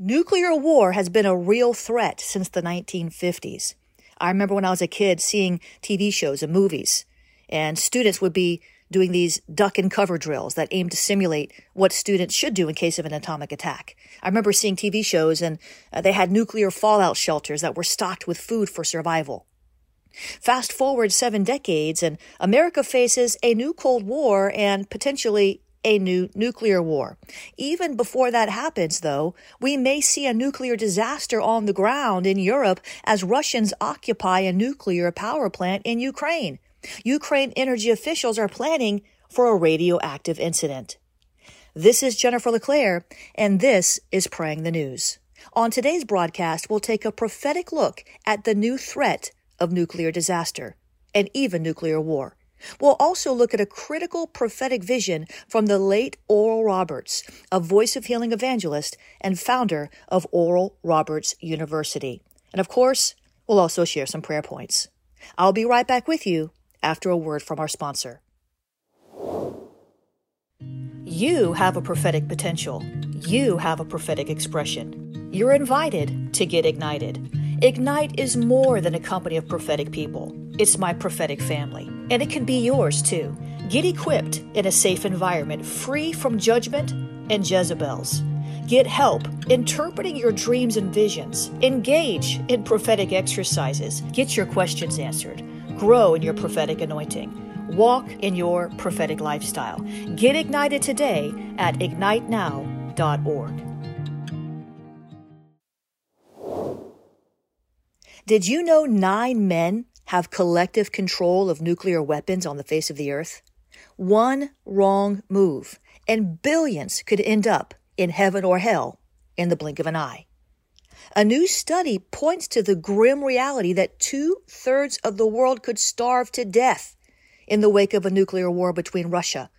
Nuclear war has been a real threat since the 1950s. I remember when I was a kid seeing TV shows and movies, and students would be doing these duck and cover drills that aim to simulate what students should do in case of an atomic attack. I remember seeing TV shows and uh, they had nuclear fallout shelters that were stocked with food for survival. Fast forward seven decades and America faces a new Cold War and potentially a new nuclear war. Even before that happens, though, we may see a nuclear disaster on the ground in Europe as Russians occupy a nuclear power plant in Ukraine. Ukraine energy officials are planning for a radioactive incident. This is Jennifer LeClaire, and this is Praying the News. On today's broadcast, we'll take a prophetic look at the new threat of nuclear disaster and even nuclear war. We'll also look at a critical prophetic vision from the late Oral Roberts, a voice of healing evangelist and founder of Oral Roberts University. And of course, we'll also share some prayer points. I'll be right back with you after a word from our sponsor. You have a prophetic potential. You have a prophetic expression. You're invited to get ignited. Ignite is more than a company of prophetic people. It's my prophetic family, and it can be yours too. Get equipped in a safe environment free from judgment and Jezebels. Get help interpreting your dreams and visions. Engage in prophetic exercises. Get your questions answered. Grow in your prophetic anointing. Walk in your prophetic lifestyle. Get ignited today at ignitenow.org. Did you know nine men have collective control of nuclear weapons on the face of the earth? One wrong move, and billions could end up in heaven or hell in the blink of an eye. A new study points to the grim reality that two thirds of the world could starve to death in the wake of a nuclear war between Russia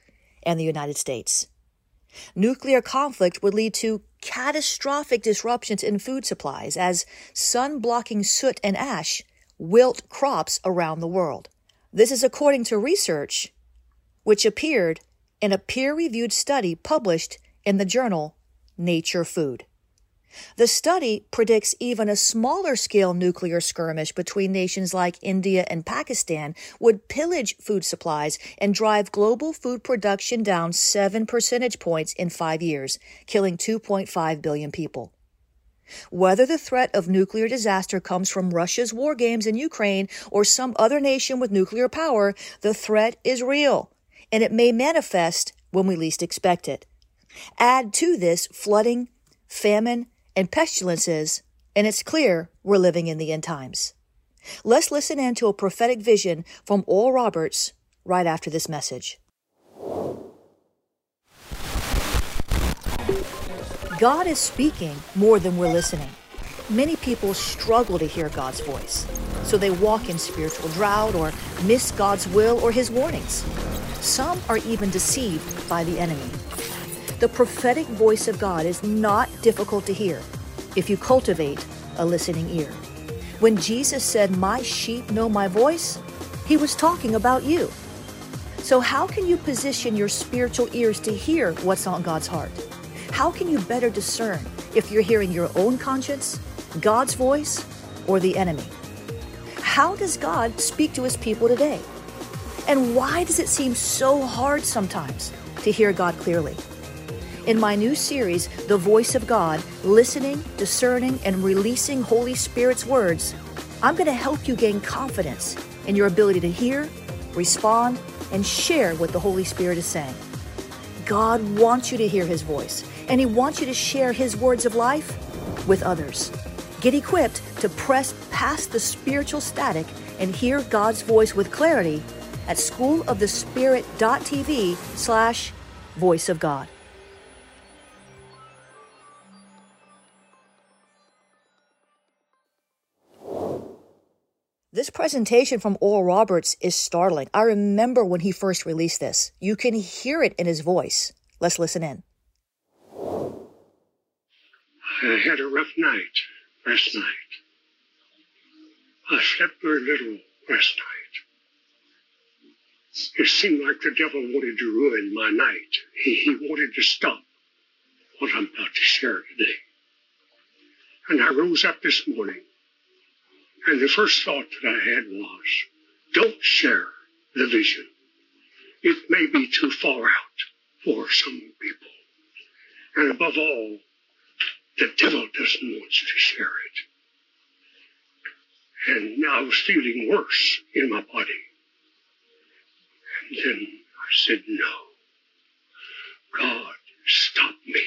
and the United States. Nuclear conflict would lead to catastrophic disruptions in food supplies as sun blocking soot and ash wilt crops around the world. This is according to research which appeared in a peer reviewed study published in the journal Nature Food. The study predicts even a smaller scale nuclear skirmish between nations like India and Pakistan would pillage food supplies and drive global food production down 7 percentage points in five years, killing 2.5 billion people. Whether the threat of nuclear disaster comes from Russia's war games in Ukraine or some other nation with nuclear power, the threat is real, and it may manifest when we least expect it. Add to this flooding, famine, and pestilences, and it's clear we're living in the end times. Let's listen in to a prophetic vision from Oral Roberts right after this message. God is speaking more than we're listening. Many people struggle to hear God's voice, so they walk in spiritual drought or miss God's will or His warnings. Some are even deceived by the enemy. The prophetic voice of God is not difficult to hear if you cultivate a listening ear. When Jesus said, My sheep know my voice, he was talking about you. So, how can you position your spiritual ears to hear what's on God's heart? How can you better discern if you're hearing your own conscience, God's voice, or the enemy? How does God speak to his people today? And why does it seem so hard sometimes to hear God clearly? In my new series, The Voice of God Listening, Discerning, and Releasing Holy Spirit's Words, I'm going to help you gain confidence in your ability to hear, respond, and share what the Holy Spirit is saying. God wants you to hear His voice, and He wants you to share His words of life with others. Get equipped to press past the spiritual static and hear God's voice with clarity at schoolofthespirit.tv slash voice of God. This presentation from Oral Roberts is startling. I remember when he first released this. You can hear it in his voice. Let's listen in. I had a rough night last night. I slept very little last night. It seemed like the devil wanted to ruin my night. He, he wanted to stop what I'm about to share today. And I rose up this morning, and the first thought that I had was, don't share the vision. It may be too far out for some people. And above all, the devil doesn't want you to share it. And now I was feeling worse in my body. And then I said, no. God, stop me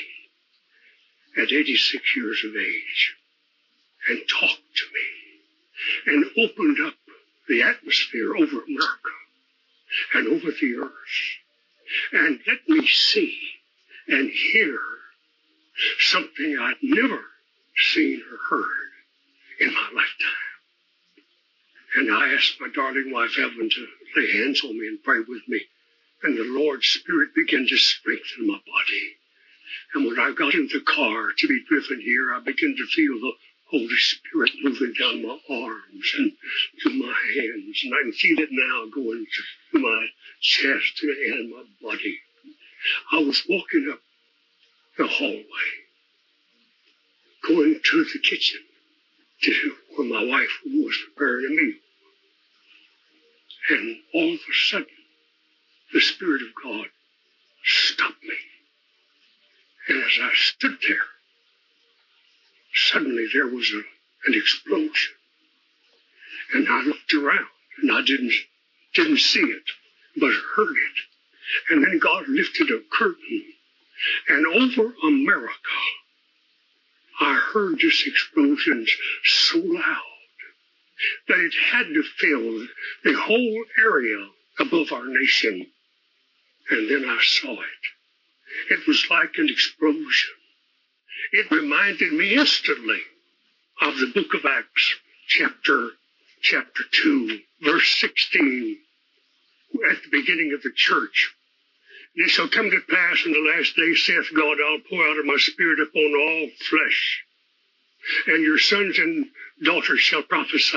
at 86 years of age and talk to me and opened up the atmosphere over America and over the earth and let me see and hear something I'd never seen or heard in my lifetime. And I asked my darling wife Evelyn to lay hands on me and pray with me. And the Lord's Spirit began to strengthen my body. And when I got in the car to be driven here, I began to feel the Holy Spirit moving down my arms and to my hands. And I can feel it now going to my chest and my body. I was walking up the hallway, going to the kitchen to where my wife was preparing a meal. And all of a sudden, the Spirit of God stopped me. And as I stood there, suddenly there was a, an explosion. And I looked around and I didn't, didn't see it, but heard it. And then God lifted a curtain and over America, I heard this explosion so loud that it had to fill the whole area above our nation. And then I saw it. It was like an explosion. It reminded me instantly of the book of Acts, chapter, chapter 2, verse 16, at the beginning of the church. It shall come to pass in the last days, saith God, I'll pour out of my spirit upon all flesh. And your sons and daughters shall prophesy.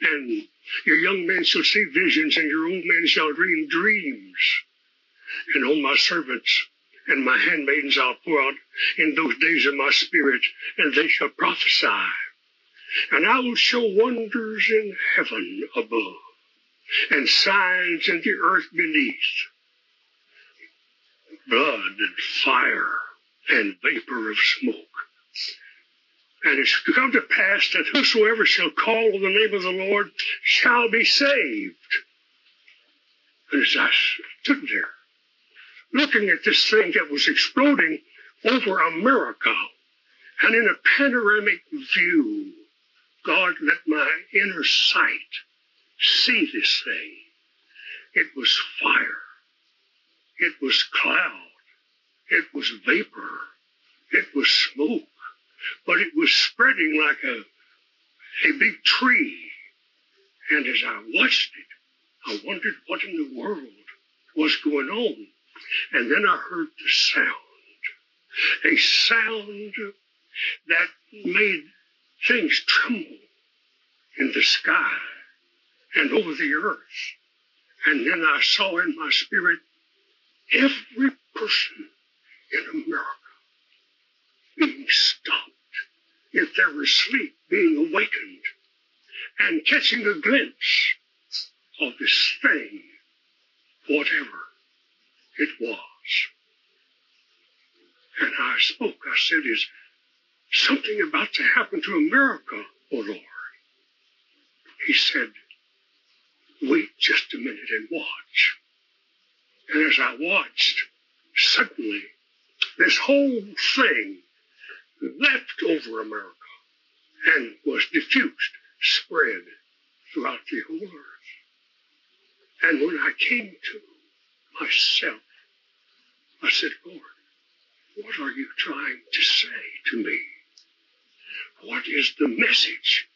And your young men shall see visions, and your old men shall dream dreams. And on my servants and my handmaidens I'll pour out in those days of my spirit, and they shall prophesy. And I will show wonders in heaven above, and signs in the earth beneath blood and fire and vapor of smoke. And it shall come to pass that whosoever shall call on the name of the Lord shall be saved. And as I stood there, looking at this thing that was exploding over America, and in a panoramic view, God let my inner sight see this thing. It was fire. It was cloud. It was vapor. It was smoke. But it was spreading like a, a big tree. And as I watched it, I wondered what in the world was going on. And then I heard the sound. A sound that made things tremble in the sky and over the earth. And then I saw in my spirit every person in America being stopped if they were asleep, being awakened and catching a glimpse of this thing, whatever it was. And I spoke. I said, Is something about to happen to America, oh Lord? He said, Wait just a minute and watch. And as I watched, suddenly this whole thing left over America and was diffused, spread throughout the whole earth. And when I came to myself, I said, Lord, what are you trying to say to me? What is the message?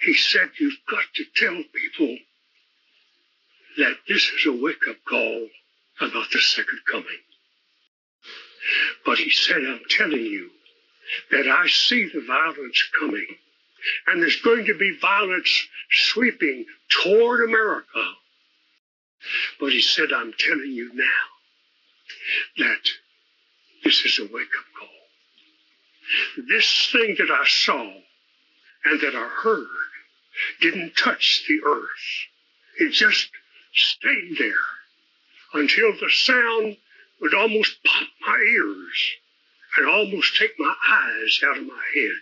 He said, You've got to tell people that this is a wake up call about the second coming. But he said, I'm telling you that I see the violence coming. And there's going to be violence sweeping toward America. But he said, I'm telling you now that this is a wake up call This thing that I saw and that I heard didn't touch the earth. It just stayed there until the sound would almost pop my ears and almost take my eyes out of my head.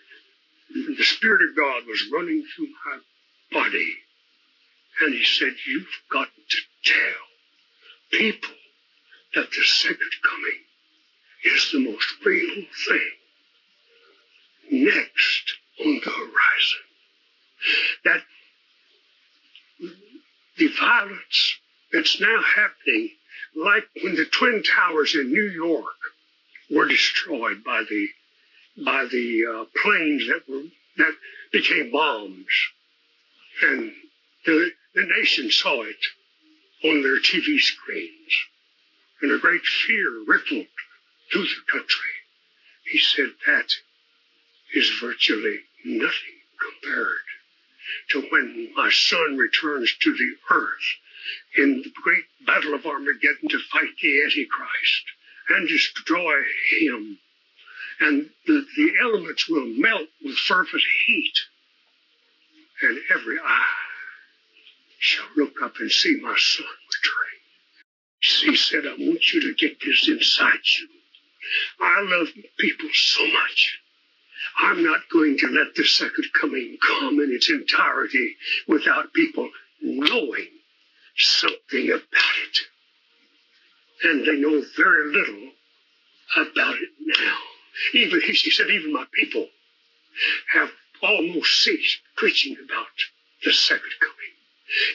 And the Spirit of God was running through my body. And He said, You've got to tell people that the second coming is the most real thing next on the horizon. That the violence that's now happening, like when the Twin Towers in New York were destroyed by the by the uh, planes that were that became bombs, and the the nation saw it on their TV screens, and a great fear rippled through the country. He said that is virtually nothing compared to when my son returns to the earth in the great battle of Armageddon to fight the Antichrist and destroy him. And the, the elements will melt with fervent heat, and every eye shall look up and see my son returning. He said, I want you to get this inside you. I love people so much I'm not going to let the second coming come in its entirety without people knowing something about it. And they know very little about it now. Even, he said, even my people have almost ceased preaching about the second coming.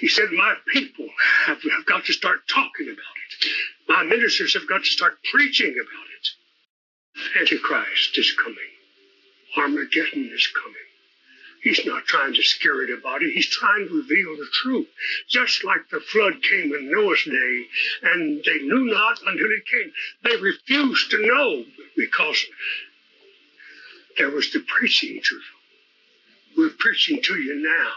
He said, My people have, have got to start talking about it. My ministers have got to start preaching about it. Antichrist is coming. Armageddon is coming. He's not trying to scare anybody. He's trying to reveal the truth. Just like the flood came in Noah's day, and they knew not until it came. They refused to know because there was the preaching to them. We're preaching to you now.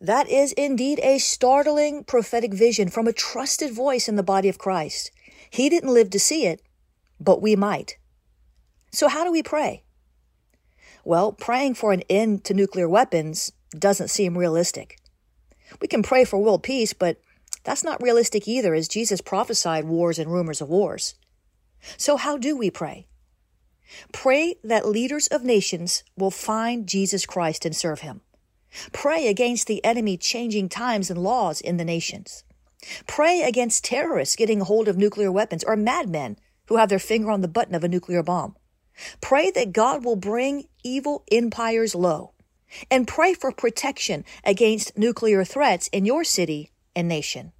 That is indeed a startling prophetic vision from a trusted voice in the body of Christ. He didn't live to see it, but we might. So, how do we pray? Well, praying for an end to nuclear weapons doesn't seem realistic. We can pray for world peace, but that's not realistic either, as Jesus prophesied wars and rumors of wars. So, how do we pray? Pray that leaders of nations will find Jesus Christ and serve him. Pray against the enemy changing times and laws in the nations. Pray against terrorists getting hold of nuclear weapons or madmen who have their finger on the button of a nuclear bomb. Pray that God will bring evil empires low. And pray for protection against nuclear threats in your city and nation.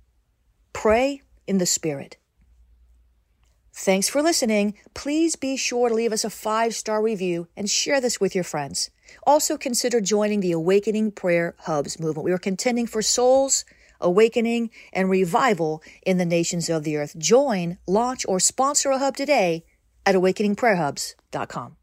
Pray in the Spirit. Thanks for listening. Please be sure to leave us a five star review and share this with your friends. Also, consider joining the Awakening Prayer Hubs movement. We are contending for souls awakening, and revival in the nations of the earth. Join, launch, or sponsor a hub today at awakeningprayerhubs.com.